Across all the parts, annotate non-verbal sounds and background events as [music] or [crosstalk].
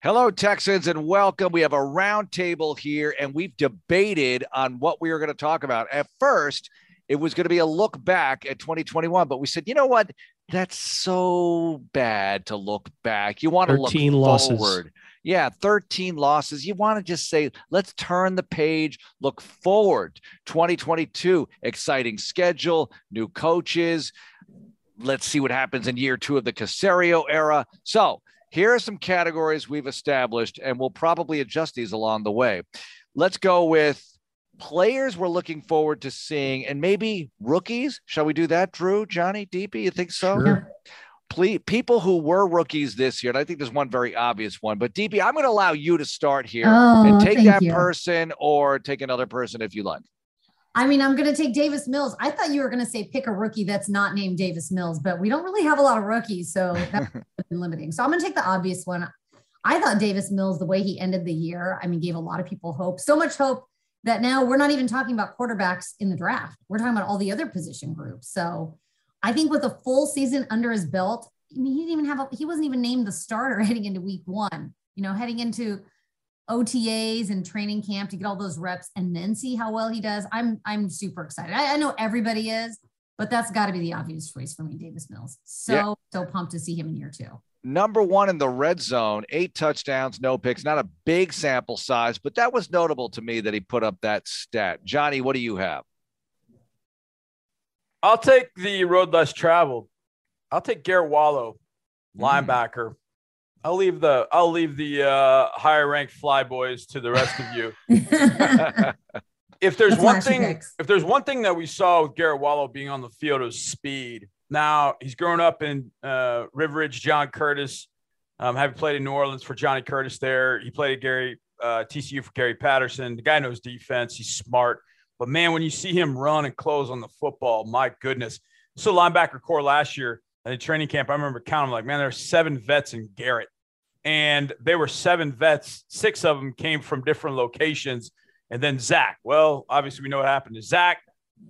Hello, Texans, and welcome. We have a roundtable here, and we've debated on what we are going to talk about. At first, it was going to be a look back at 2021, but we said, you know what? That's so bad to look back. You want to look losses. forward. Yeah, 13 losses. You want to just say, let's turn the page, look forward. 2022, exciting schedule, new coaches. Let's see what happens in year two of the Caserio era. So, here are some categories we've established, and we'll probably adjust these along the way. Let's go with players we're looking forward to seeing, and maybe rookies. Shall we do that, Drew, Johnny, DP? You think so? Sure. Please, people who were rookies this year, and I think there's one very obvious one, but DP, I'm going to allow you to start here Oh, and take that you. person or take another person if you like. I mean, I'm going to take Davis Mills. I thought you were going to say pick a rookie that's not named Davis Mills, but we don't really have a lot of rookies, so that's [laughs] been limiting. So I'm going to take the obvious one. I thought Davis Mills, the way he ended the year, I mean, gave a lot of people hope. So much hope that now we're not even talking about quarterbacks in the draft. We're talking about all the other position groups. So I think with a full season under his belt, I mean, he didn't even have a, he wasn't even named the starter [laughs] heading into week one. You know, heading into OTAs and training camp to get all those reps and then see how well he does. I'm I'm super excited. I, I know everybody is, but that's got to be the obvious choice for me, Davis Mills. So Yeah. so pumped to see him in year two. Number one in the red zone, eight touchdowns, no picks, not a big sample size, but that was notable to me that he put up that stat. Johnny, what do you have? I'll take the road less traveled. I'll take Garrett Wallow, Mm. linebacker. I'll leave the I'll leave the uh, higher ranked fly boys to the rest of you. [laughs] If there's That's one thing, picks. if there's one thing that we saw with Garrett Wallow being on the field is speed. Now he's grown up in uh, Ridge. John Curtis, um, having played in New Orleans for Johnny Curtis there, he played at Gary uh, TCU for Gary Patterson. The guy knows defense. He's smart, but man, when you see him run and close on the football, my goodness. So linebacker core last year at the training camp, I remember counting like, man, there are seven vets in Garrett, and they were seven vets. Six of them came from different locations. And then Zach. Well, obviously, we know what happened to Zach.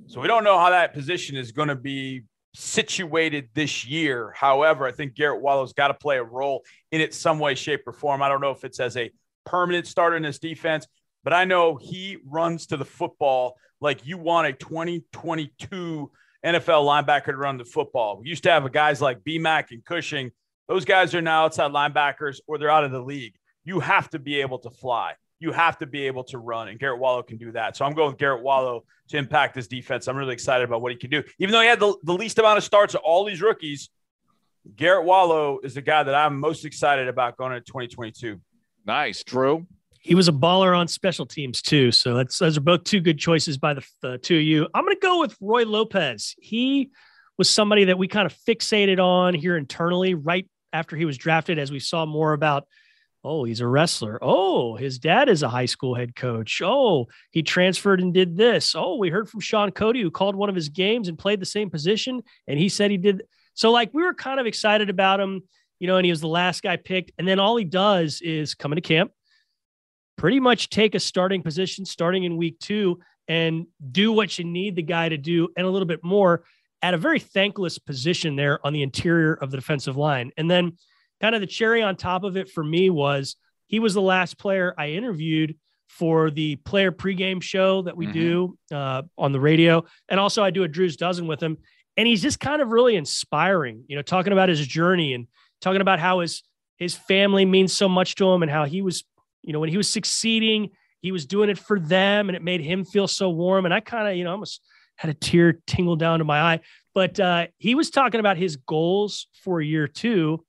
So we don't know how that position is going to be situated this year. However, I think Garrett Wallow's got to play a role in it some way, shape, or form. I don't know if it's as a permanent starter in this defense, but I know he runs to the football like you want a 2022 NFL linebacker to run the football. We used to have guys like BMAC and Cushing. Those guys are now outside linebackers or they're out of the league. You have to be able to fly. You have to be able to run, and Garrett Wallow can do that. So I'm going with Garrett Wallow to impact this defense. I'm really excited about what he can do. Even though he had the, the least amount of starts of all these rookies, Garrett Wallow is the guy that I'm most excited about going into 2022. Nice, Drew. He was a baller on special teams too. So that's those are both two good choices by the, the two of you. I'm going to go with Roy Lopez. He was somebody that we kind of fixated on here internally right after he was drafted, as we saw more about. Oh, he's a wrestler. Oh, his dad is a high school head coach. Oh, he transferred and did this. Oh, we heard from Sean Cody, who called one of his games and played the same position, and he said he did. So, like, we were kind of excited about him, you know, and he was the last guy picked. And then all he does is come into camp, pretty much take a starting position starting in week two and do what you need the guy to do and a little bit more at a very thankless position there on the interior of the defensive line. And then kind of the cherry on top of it for me was he was the last player I interviewed for the player pregame show that we Mhm. do uh, on the radio. And also I do a Drew's dozen with him. And he's just kind of really inspiring, you know, talking about his journey and talking about how his his family means so much to him and how he was, you know, when he was succeeding, he was doing it for them and it made him feel so warm. And I kind of, you know, almost had a tear tingle down to my eye. But uh, he was talking about his goals for year two.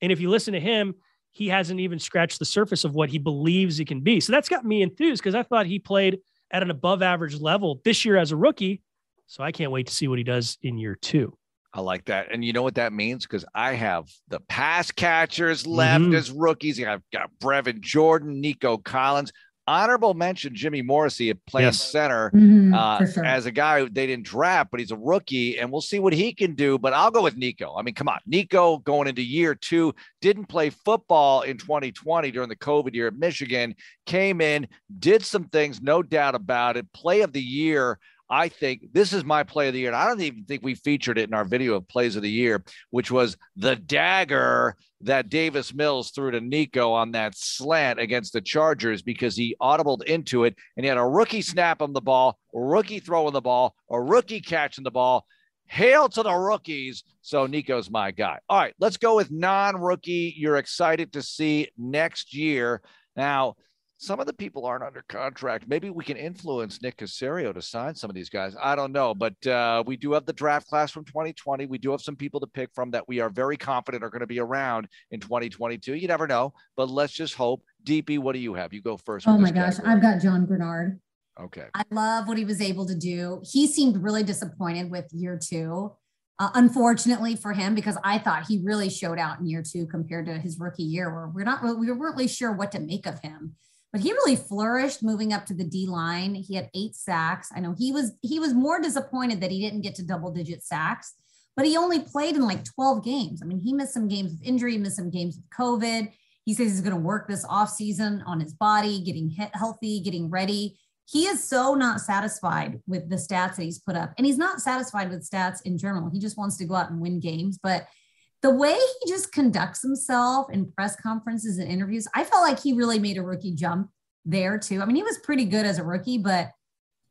And if you listen to him, he hasn't even scratched the surface of what he believes he can be. So that's got me enthused because I thought he played at an above average level this year as a rookie. So I can't wait to see what he does in year two. I like that. And you know what that means? Because I have the pass catchers left Mhm. as rookies. I've got Brevin Jordan, Nico Collins. Honorable mention Jimmy Morrissey at playing Yes. center Mhm, uh, sure. as a guy they didn't draft, but he's a rookie, and we'll see what he can do. But I'll go with Nico. I mean, come on, Nico going into year two didn't play football in 2020 during the COVID year at Michigan. Came in, did some things, no doubt about it. Play of the year I think this is my play of the year. And I don't even think we featured it in our video of plays of the year, which was the dagger that Davis Mills threw to Nico on that slant against the Chargers because he audibled into it and he had a rookie snap on the ball, rookie throwing the ball, a rookie catching the ball. Hail to the rookies. So Nico's my guy. All right, let's go with non rookie. You're excited to see next year. Now, some of the people aren't under contract. Maybe we can influence Nick Caserio to sign some of these guys. I don't know, but uh, we do have the draft class from 2020. We do have some people to pick from that we are very confident are going to be around in 2022. You never know, but let's just hope. DP, what do you have? You go first. Oh my gosh, category. I've got John Greenard. Okay. I love what he was able to do. He seemed really disappointed with year two. Uh, unfortunately for him, because I thought he really showed out in year two compared to his rookie year, where we're not we weren't really sure what to make of him but he really flourished moving up to the D line. He had eight sacks. I know he was he was more disappointed that he didn't get to double digit sacks, but he only played in like 12 games. I mean, he missed some games with injury, missed some games with COVID. He says he's going to work this off season on his body, getting healthy, getting ready. He is so not satisfied with the stats that he's put up. And he's not satisfied with stats in general. He just wants to go out and win games. But the way he just conducts himself in press conferences and interviews, I felt like he really made a rookie jump there too. I mean, he was pretty good as a rookie, but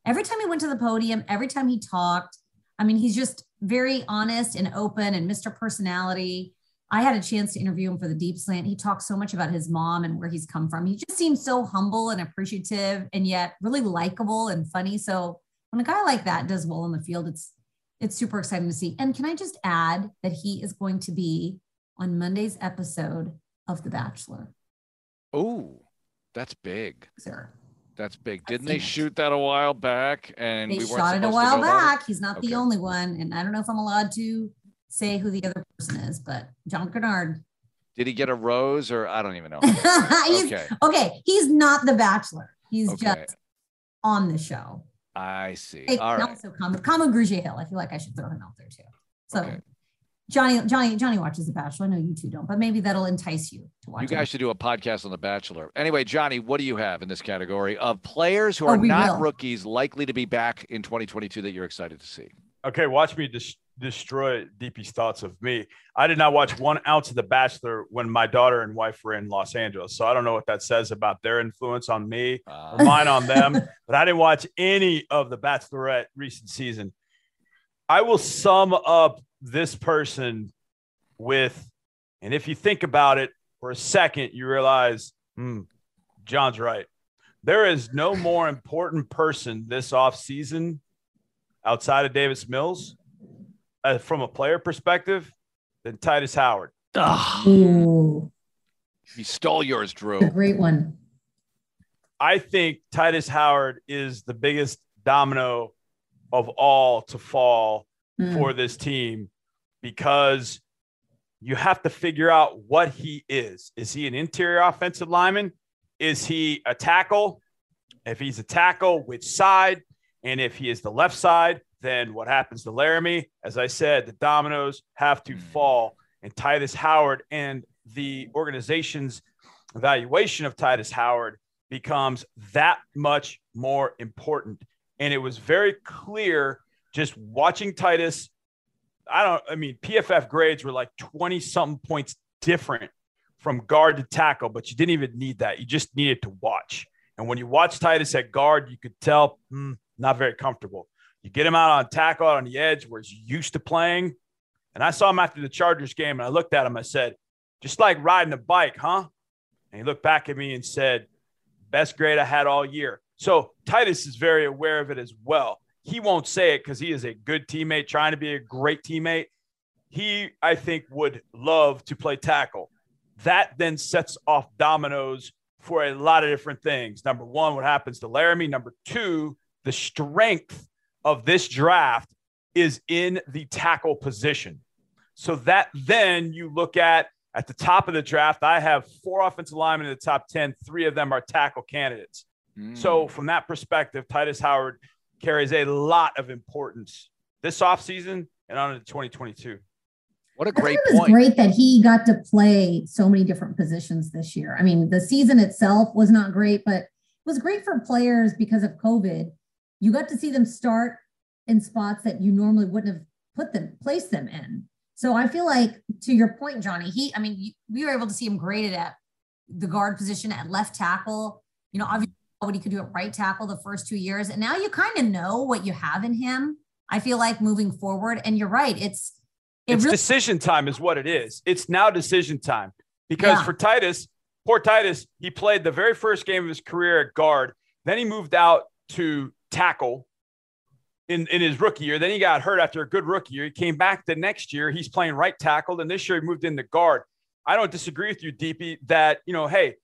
every time he went to the podium, every time he talked, I mean, he's just very honest and open and Mr. Personality. I had a chance to interview him for the Deep Slant. He talked so much about his mom and where he's come from. He just seems so humble and appreciative and yet really likable and funny. So when a guy like that does well in the field, it's it's super exciting to see. And can I just add that he is going to be on Monday's episode of The Bachelor? Oh, that's big. Sir. That's big. Didn't they it. shoot that a while back? And they we shot it a while back. He's not okay. the only one. And I don't know if I'm allowed to say who the other person is, but John Greenard. Did he get a rose or I don't even know? [laughs] okay. Okay. He's not the bachelor. He's okay. just on the show. I see. Hey, All right. Also, Kama, Kama Hill. I feel like I should throw him out there too. So okay. Johnny, Johnny, Johnny watches The Bachelor. I know you two don't, but maybe that'll entice you to watch. You guys it. should do a podcast on The Bachelor. Anyway, Johnny, what do you have in this category of players who oh, are not will. rookies likely to be back in 2022 that you're excited to see? Okay, watch me dis- destroy DP's thoughts of me. I did not watch one ounce of The Bachelor when my daughter and wife were in Los Angeles. So I don't know what that says about their influence on me uh, or mine on them. [laughs] But I didn't watch any of The Bachelorette recent season. I will sum up this person with, and if you think about it for a second, you realize, hmm, John's right. There is no more important person this offseason outside of Davis Mills uh, from a player perspective than Tytus Howard. Oh. He stole yours, Drew. A great one. I think Tytus Howard is the biggest domino of all to fall mm. for this team because you have to figure out what he is. Is he an interior offensive lineman? Is he a tackle? If he's a tackle, which side? And if he is the left side, then what happens to Laremy? As I said, the dominoes have to hmm. fall. And Tytus Howard and the organization's evaluation of Tytus Howard becomes that much more important. And it was very clear just watching Tytus. I don't, I mean, PFF grades were like 20 something points different from guard to tackle, but you didn't even need that. You just needed to watch. And when you watch Tytus at guard, you could tell, hmm, not very comfortable. You get him out on tackle out on the edge where he's used to playing. And I saw him after the Chargers game and I looked at him. I said, just like riding a bike, huh? And he looked back at me and said, best grade I had all year. So Tytus is very aware of it as well he won't say it because he is a good teammate, trying to be a great teammate. He, I think, would love to play tackle. That then sets off dominoes for a lot of different things. Number one, what happens to Laremy. Number two, the strength of this draft is in the tackle position. So that then you look at at the top of the draft, I have four offensive linemen in the top 10. Three of them are tackle candidates. Mm. So from that perspective, Tytus Howard carries a lot of importance this offseason and on into 2022. What a great it was point. great that he got to play so many different positions this year. I mean, the season itself was not great, but it was great for players because of COVID. You got to see them start in spots that you normally wouldn't have put them, placed them in. So I feel like, to your point, Johnny, he, I mean, we were able to see him graded at the guard position at left tackle. You know, obviously what he could do at right tackle the first two years. And now you kind of know what you have in him. I feel like moving forward. And you're right. It's it it's really- decision time is what it is. It's now decision time. Because yeah. for Tytus, poor Tytus, he played the very first game of his career at guard. Then he moved out to tackle in, in his rookie year. Then he got hurt after a good rookie year. He came back the next year. He's playing right tackle. And this year he moved into guard. I don't disagree with you, DP, that, you know, hey,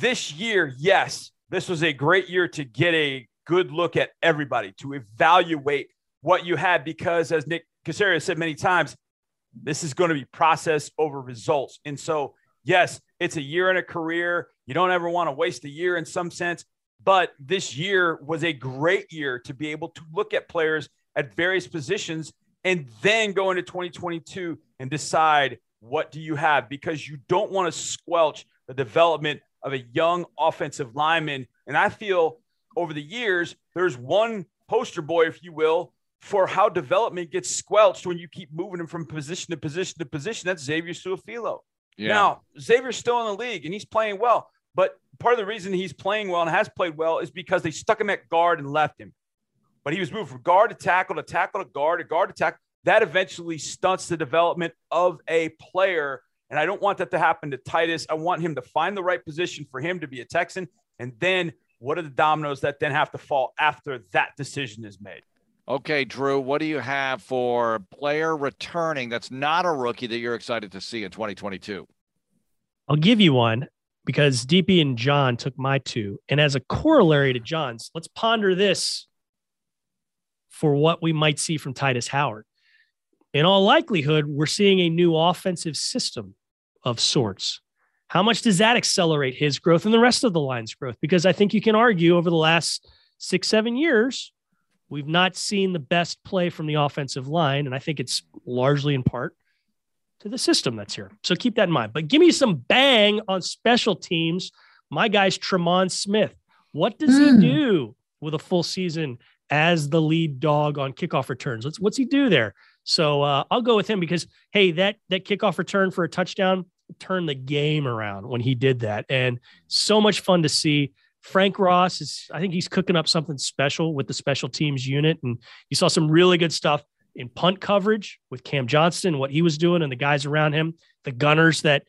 this year, yes, this was a great year to get a good look at everybody, to evaluate what you had, because as Nick Caserio said many times, this is going to be process over results. And so, yes, it's a year in a career. You don't ever want to waste a year in some sense, but this year was a great year to be able to look at players at various positions and then go into 2022 and decide what do you have because you don't want to squelch the development of a young offensive lineman. And I feel over the years, there's one poster boy, if you will, for how development gets squelched when you keep moving him from position to position to position. That's Xavier Su'a-Filo. Yeah. Now, Xavier's still in the league and he's playing well. But part of the reason he's playing well and has played well is because they stuck him at guard and left him. But he was moved from guard to tackle to tackle to guard to guard to tackle. That eventually stunts the development of a player. And I don't want that to happen to Tytus. I want him to find the right position for him to be a Texan. And then what are the dominoes that then have to fall after that decision is made? Okay, Drew, what do you have for player returning that's not a rookie that you're excited to see in 2022? I'll give you one because DP and John took my two. And as a corollary to John's, let's ponder this for what we might see from Tytus Howard. In all likelihood, we're seeing a new offensive system of sorts. How much does that accelerate his growth and the rest of the line's growth? Because I think you can argue over the last six, seven years, we've not seen the best play from the offensive line. And I think it's largely in part to the system that's here. So keep that in mind. But give me some bang on special teams. My guy's Tremon Smith. What does mm. he hmm. do with a full season as the lead dog on kickoff returns? What's what's he do there? So uh, I'll go with him because hey, that that kickoff return for a touchdown turned the game around when he did that, and so much fun to see. Frank Ross is, I think he's cooking up something special with the special teams unit, and you saw some really good stuff in punt coverage with Cam Johnston, what he was doing, and the guys around him, the gunners that,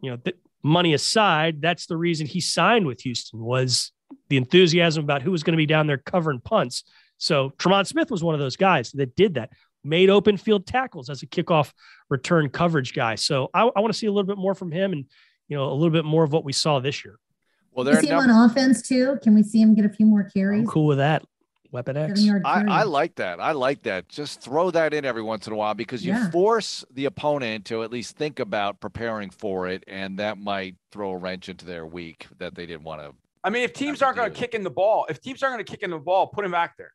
you know, th- money aside, that's the reason he signed with Houston was the enthusiasm about who was going to be down there covering punts. So Tremon Smith was one of those guys that did that, made open field tackles as a kickoff return coverage guy. So I, I want to see a little bit more from him and, you know, a little bit more of what we saw this year. Well, there see him on offense too. Can we see him get a few more carries? I'm cool with that. Weapon X. I, I, like that. I like that. Just throw that in every once in a while because you yeah. force the opponent to at least think about preparing for it, and that might throw a wrench into their week that they didn't want to. I mean, if teams aren't going to kick in the ball, if teams aren't going to kick in the ball, put him back there.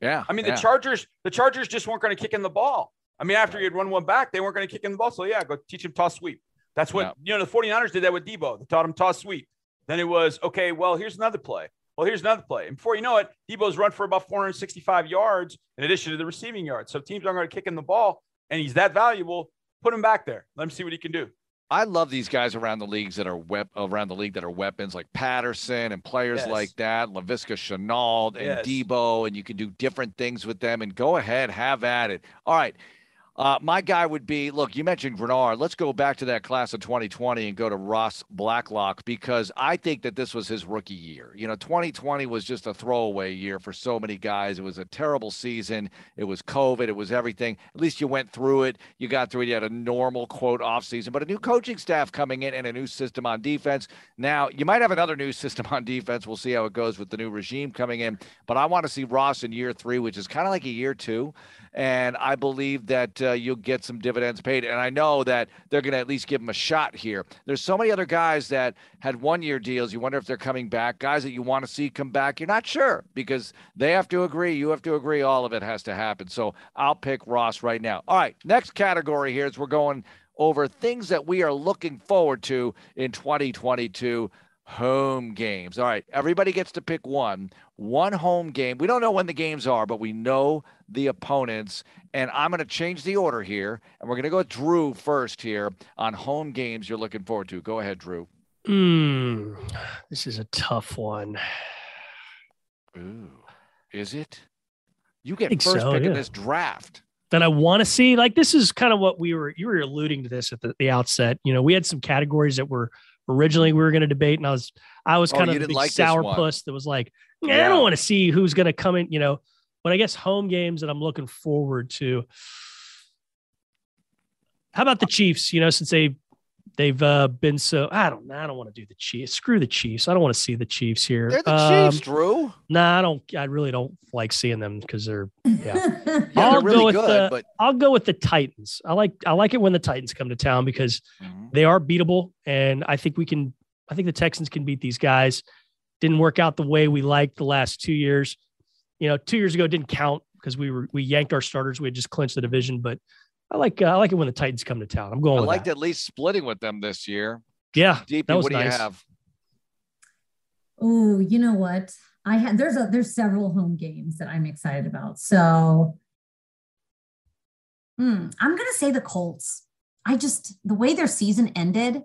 Yeah. I mean, yeah. the Chargers, the Chargers just weren't going to kick in the ball. I mean, after right. he had run one back, they weren't going to kick in the ball. So yeah, go teach him toss sweep. That's what yeah. you know. The 49ers did that with Deebo. They taught him toss sweep. Then it was okay. Well, here's another play. Well, here's another play. And before you know it, Deebo's run for about 465 yards in addition to the receiving yards. So teams aren't going to kick in the ball, and he's that valuable. Put him back there. Let him see what he can do. I love these guys around the leagues that are wep- around the league that are weapons like Patterson and players yes. like that, Laviska Shenault and yes. Deebo, and you can do different things with them. And go ahead, have at it. All right, uh, my guy would be look, you mentioned Greenard. Let's go back to that class of 2020 and go to Ross Blacklock because I think that this was his rookie year. You know, 2020 was just a throwaway year for so many guys. It was a terrible season. It was COVID. It was everything. At least you went through it. You got through it. You had a normal, quote, off season, but a new coaching staff coming in and a new system on defense. Now, you might have another new [laughs] system on defense. We'll see how it goes with the new regime coming in. But I want to see Ross in year three, which is kind of like a year two and I believe that uh, you'll get some dividends paid. And I know that they're going to at least give him a shot here. There's so many other guys that had one year deals. You wonder if they're coming back. Guys that you want to see come back, you're not sure because they have to agree. You have to agree. All of it has to happen. So I'll pick Ross right now. All right, next category here is we're going over things that we are looking forward to in 2022. Home games. All right, everybody gets to pick one. One home game. We don't know when the games are, but we know the opponents. And I'm going to change the order here, and we're going to go with Drew first here on home games you're looking forward to. Go ahead, Drew. Mm, this is a tough one. Ooh, is it? You get first so, pick in this draft. that I want to see. Like this is kind of what we were you were alluding to this at the, the outset. You know, we had some categories that were originally we were going to debate, and I was I was Oh, kind you of the big like sourpuss that was like, yeah, I don't want to see who's going to come in. You know, but I guess home games that I'm looking forward to. How about the Chiefs? You know, since they they've uh, been so I don't I don't want to do the Chiefs. Screw the Chiefs. I don't want to see the Chiefs here. They're the Um, Chiefs, Drew. Nah, I don't. I really don't like seeing them because they're. Yeah. [laughs] Yeah, I'll they're go really with good, the- but I'll go with the Titans. I like I like it when the Titans come to town because Mhm. they are beatable, and I think we can. I think the Texans can beat these guys. Didn't work out the way we liked the last two years. You know, two years ago it didn't count because we were we yanked our starters. We had just clinched the division, but I like uh, I like it when the Titans come to town. I'm going I with liked that. at least splitting with them this year. Yeah, DP, that was what do you have? Oh, you know what? I had there's a there's several home games that I'm excited about. So hmm, I'm gonna say the Colts. I just the way their season ended,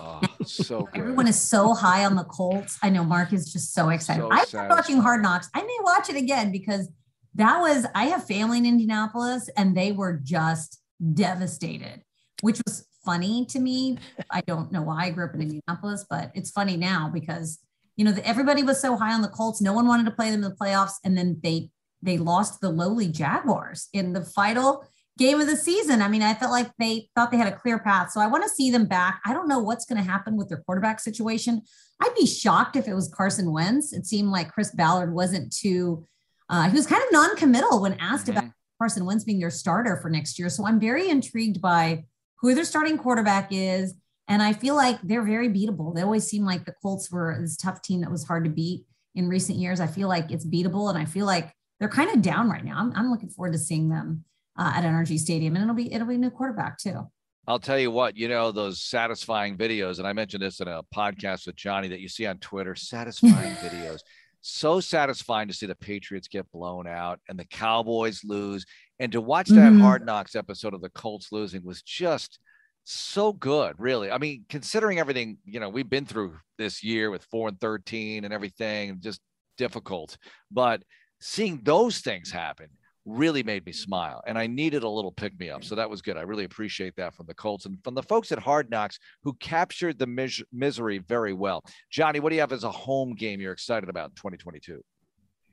Oh, so [laughs] good. everyone is so high on the Colts. I know Mark is just so excited. So I started watching. Hard Knocks. I may watch it again because that was I have family in Indianapolis and they were just devastated, which was funny to me. I don't know why I grew up in Indianapolis, but it's funny now because you know the, everybody was so high on the Colts. No one wanted to play them in the playoffs, and then they they lost the lowly Jaguars in the final game of the season. I mean, I felt like they thought they had a clear path. So I want to see them back. I don't know what's going to happen with their quarterback situation. I'd be shocked if it was Carson Wentz. It seemed like Chris Ballard wasn't too. Uh, he was kind of non-committal when asked about Mhm. Carson Wentz being their starter for next year. So I'm very intrigued by who their starting quarterback is. And I feel like they're very beatable. They always seem like the Colts were this tough team that was hard to beat in recent years. I feel like it's beatable. And I feel like they're kind of down right now. I'm, I'm looking forward to seeing them uh, at NRG Stadium. And it'll be it'll be a new quarterback too. I'll tell you what, you know, those satisfying videos, and I mentioned this in a podcast with Johnny that you see on Twitter, satisfying [laughs] videos. So satisfying to see the Patriots get blown out and the Cowboys lose. And to watch that Mhm. Hard Knocks episode of the Colts losing was just so good, really. I mean, considering everything, you know, we've been through this year with four and 13 and everything, just difficult. But seeing those things happen really made me smile and I needed a little pick me up. So that was good. I really appreciate that from the Colts and from the folks at Hard Knocks who captured the mis- misery very well. Johnny, what do you have as a home game you're excited about in 2022?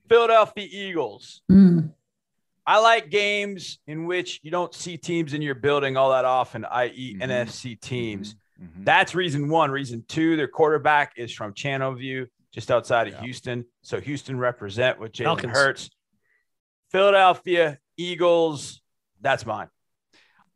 Philadelphia Eagles. Mm. I like games in which you don't see teams in your building all that often, i.e., Mhm. NFC teams. Mhm. That's reason one. Reason two, their quarterback is from Channelview, just outside of Yeah. Houston. So Houston represent with Jalen Falcons. Hurts. Philadelphia Eagles. That's mine.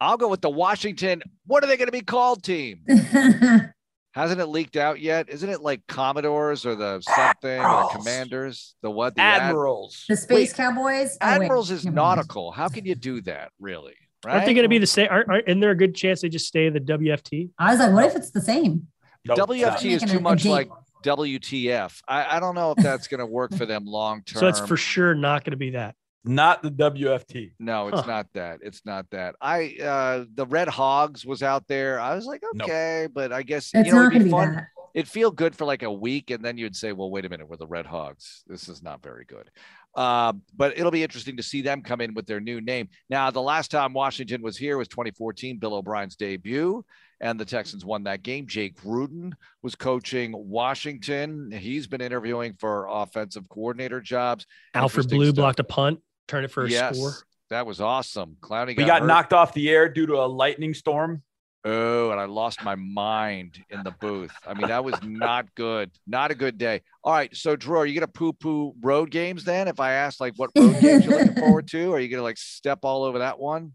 I'll go with the Washington. What are they going to be called team? [laughs] Hasn't it leaked out yet? Isn't it like Commodores or the something or Commanders? The what? The Ad- Admirals. the Space Cowboys. Oh, wait. Admirals is Never mind. nautical. How can you do that, really? Right? Aren't they going to be the same? Aren't, aren't, isn't there a good chance they just stay in the WFT? I was like, what if it's the same? No, WFT is Making too a- a much date. like WTF. I, I don't know if that's going to work for them long term. So it's for sure not going to be that. Not the WFT. No, it's Huh. not that. It's not that. I uh the Red Hogs was out there. I was like, No. okay, but I guess It's you know not it'd be to be fun. that. It'd feel good for like a week, and then you'd say, well, wait a minute, we're the Red Hogs. This is not very good. Uh, but it'll be interesting to see them come in with their new name. Now, the last time Washington was here was 2014, Bill O'Brien's debut, and the Texans won that game. Jay Gruden was coaching Washington. He's been interviewing for offensive coordinator jobs. Alfred Blue stuff. blocked a punt, turned it for a yes, score. that was awesome. Clowney We got hurt. knocked off the air due to a lightning storm. Oh, and I lost my mind in the booth. I mean, that was not good. Not a good day. All right. So, Drew, are you going to poo poo road games then? If I ask, like, what road games you're looking forward to, are you going to like step all over that one?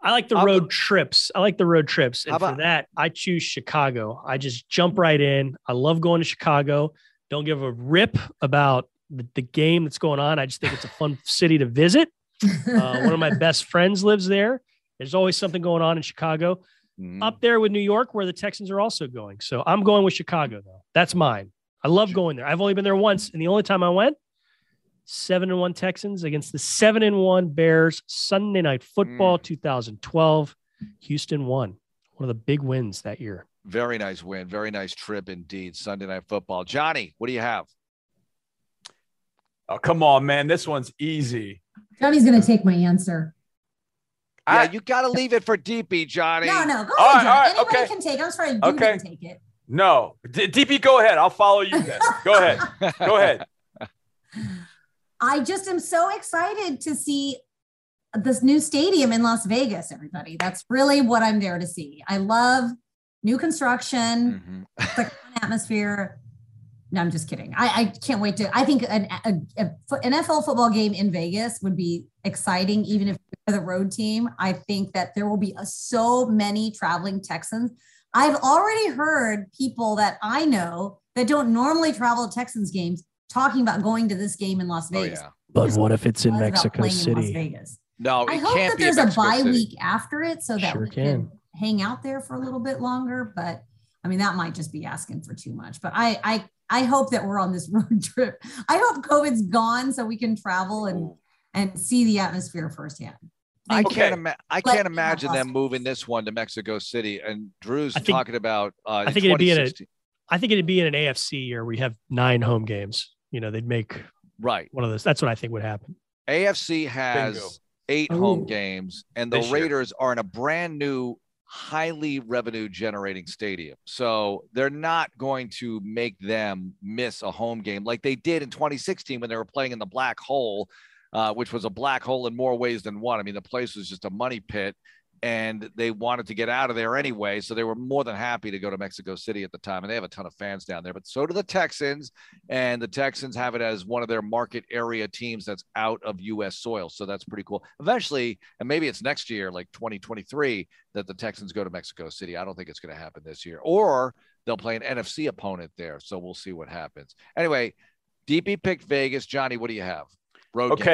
I like the I'll road go- trips. I like the road trips. And How for that, I choose Chicago. I just jump right in. I love going to Chicago. Don't give a rip about the, the game that's going on. I just think it's a fun [laughs] city to visit. Uh, one of my [laughs] best friends lives there. There's always something going on in Chicago. Mhm. Up there with New York, where the Texans are also going. So I'm going with Chicago, though. That's mine. I love going there. I've only been there once, and the only time I went, seven and one Texans against the seven and one Bears. Sunday night football, 2012. Houston won. One of the big wins that year. Very nice win. Very nice trip indeed. Sunday night football. Johnny, what do you have? Oh, come on, man. This one's easy. Johnny's going to take my answer. Yeah, I- you got to leave it for DP, Johnny. No, no, go All ahead, right, all right, Anybody okay. can take. it. I'm sorry, you Okay. can take it. No. D- DP, go ahead. I'll follow you then. Go ahead. Go ahead. [laughs] I just am so excited to see this new stadium in Las Vegas, everybody. That's really what I'm there to see. I love new construction, Mhm. the atmosphere. No, I'm just kidding. I, I can't wait to. I think an a, a NFL football game in Vegas would be exciting, even if you're the road team. I think that there will be uh so many traveling Texans. I've already heard people that I know that don't normally travel to Texans games talking about going to this game in Las Oh, Vegas. yeah. But what if it's in Mexico playing in Las City? Vegas. No, I hope can't that there's in a Mexico bye City. week after it so that Sure we can. can. hang out there for a little bit longer. But I mean, that might just be asking for too much. But I I I hope that we're on this [laughs] road trip. I hope COVID's gone so we can travel and and see the atmosphere firsthand. I Thank Okay. can't ima- I can't me imagine them moving this one to Mexico City. And Drew's think- talking about uh, I think it'd be in a, I think it'd be in an AFC year. Where we have nine home games. You know, they'd make right. one of those. That's what I think would happen. AFC has Bingo. eight home games, and the This year. Raiders are in a brand new, highly revenue generating stadium. So they're not going to make them miss a home game like they did in 2016 when they were playing in the black hole, uh, which was a black hole in more ways than one. I mean, the place was just a money pit. And they wanted to get out of there anyway. So they were more than happy to go to Mexico City at the time. And they have a ton of fans down there. But so do the Texans and the Texans have it as one of their market area teams that's out of U.S. soil. So that's pretty cool. Eventually, and maybe it's next year, like 2023, that the Texans go to Mexico City. I don't think it's going to happen this year, or they'll play an NFC opponent there. So we'll see what happens. Anyway, DP picked Vegas. Johnny, what do you have? Road game.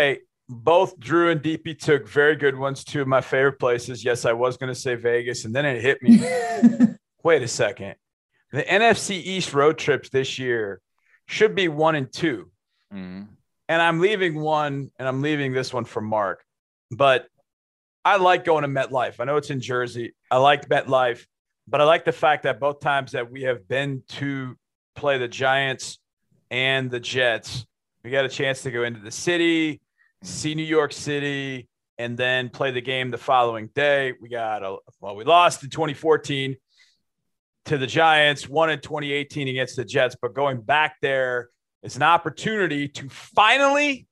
Okay. Both Drew and DP took very good ones. Two of my favorite places. Yes, I was going to say Vegas, and then it hit me. [laughs] Wait a second. The NFC East road trips this year should be one and two. Mhm. And I'm leaving one, and I'm leaving this one for Mark. But I like going to MetLife. I know it's in Jersey. I like MetLife, but I like the fact that both times that we have been to play the Giants and the Jets, we got a chance to go into the city, see New York City, and then play the game the following day. We got a well, we lost in 2014 to the Giants, won in 2018 against the Jets, but going back there is an opportunity to finally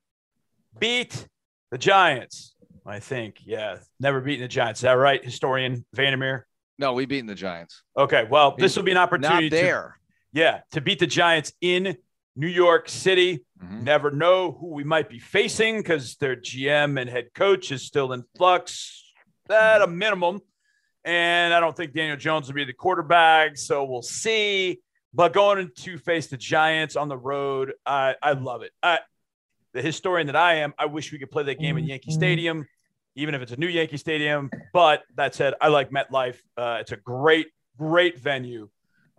beat the Giants. I think, yeah, never beaten the Giants. Is that right, historian Vandermeer? No, we beaten the Giants. Okay, well, this will be an opportunity Not to there. yeah, to beat the Giants in New York City. Mhm. Never know who we might be facing because their GM and head coach is still in flux at a minimum. And I don't think Daniel Jones will be the quarterback. So we'll see. But going to face the Giants on the road, I, I love it. I, the historian that I am, I wish we could play that game in Yankee Stadium, even if it's a new Yankee Stadium. But that said, I like MetLife. Uh, it's a great, great venue.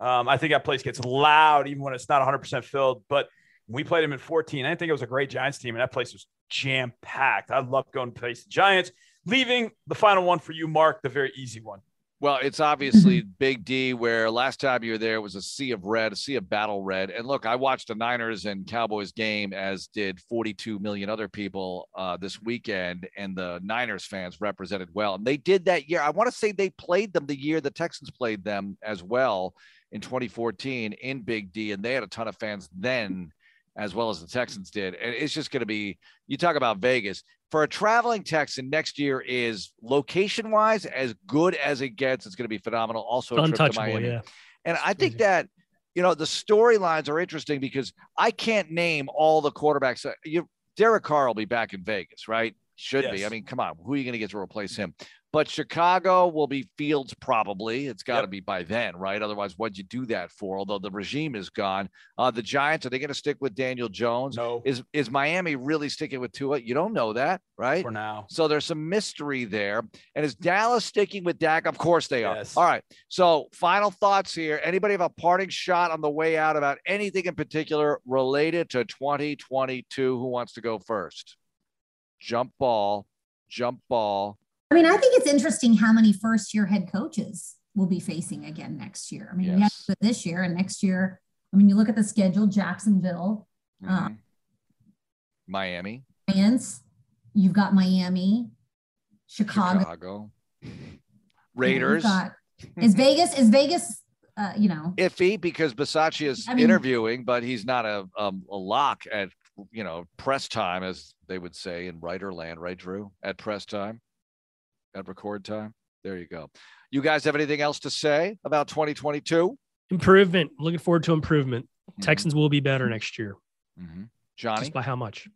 Um, I think that place gets loud even when it's not 100% filled. But we played them in 14, I think it was a great Giants team, and that place was jam packed. I love going to face the Giants. Leaving the final one for you, Mark, the very easy one. Well, it's obviously [laughs] Big D, where last time you were there was a sea of red, a sea of battle red. And look, I watched the Niners and Cowboys game, as did 42 million other people uh, this weekend, and the Niners fans represented well. And they did that year. I want to say they played them the year the Texans played them as well in 2014 in Big D, and they had a ton of fans then, as well as the Texans did. And it's just going to be, you talk about Vegas for a traveling Texan next year is location wise as good as it gets. It's going to be phenomenal. Also, a trip to Untouchable. Miami. Yeah. And I think crazy. that, you know, the storylines are interesting because I can't name all the quarterbacks. You, Derek Carr will be back in Vegas, right? Should be. I mean, come on, who are you going to get to replace him? But Chicago will be Fields probably. It's got to Yep. be by then, right? Otherwise, what'd you do that for? Although the regime is gone. Uh, the Giants, are they going to stick with Daniel Jones? No, Is is Miami really sticking with Tua? You don't know that, right? for now. So there's some mystery there. And is Dallas sticking with Dak? Of course they are. Yes. All right. So final thoughts here. Anybody have a parting shot on the way out about anything in particular related to 2022? Who wants to go first? Jump ball, jump ball. I mean, I think it's interesting how many first year head coaches will be facing again next year. I mean, we have this year and next year. I mean, you look at the schedule, Jacksonville, Uh, Mhm. Miami, Giants, you've got Miami, Chicago. Chicago, you [laughs] know, you've Raiders. got- is Vegas, is Vegas, uh, you know, Iffy because Bisaccia is I mean- interviewing, but he's not a um, a lock at you know press time, as they would say in writer land, right, Drew? At press time, at record time. There you go. You guys have anything else to say about 2022? Improvement. Looking forward to improvement. Mm-hmm. Texans will be better next year. Mhm. Johnny. Just by how much?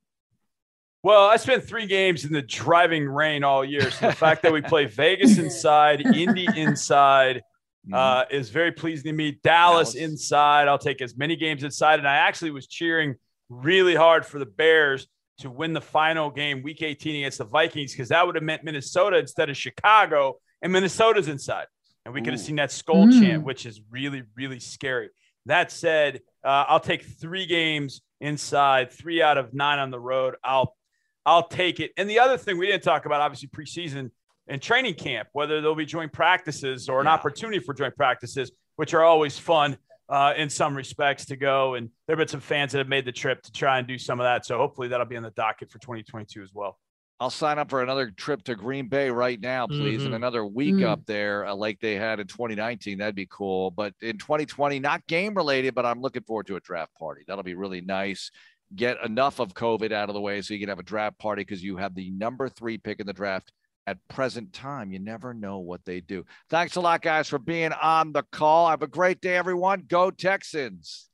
Well, I spent three games in the driving rain all year. So the fact that we play [laughs] Vegas inside, Indy inside, Mhm. uh, is very pleasing to me. Dallas, Dallas. inside. I'll take as many games inside. And I actually was cheering really hard for the Bears to win the final game, week 18 against the Vikings, because that would have meant Minnesota instead of Chicago, and Minnesota's inside. And we could have seen that skull Mm. chant, which is really, really scary. That said, uh, I'll take three games inside, three out of nine on the road. I'll I'll take it. And the other thing we didn't talk about, obviously, preseason and training camp, whether there'll be joint practices or an Yeah. opportunity for joint practices, which are always fun uh, in some respects to go. And there have been some fans that have made the trip to try and do some of that. So hopefully that'll be on the docket for 2022 as well. I'll sign up for another trip to Green Bay right now, please, and Mhm. another week Mm. up there uh, like they had in 2019. That'd be cool. But in 2020, not game related, but I'm looking forward to a draft party. That'll be really nice. Get enough of COVID out of the way so you can have a draft party because you have the number three pick in the draft at present time. You never know what they do. Thanks a lot, guys, for being on the call. Have a great day, everyone. Go Texans.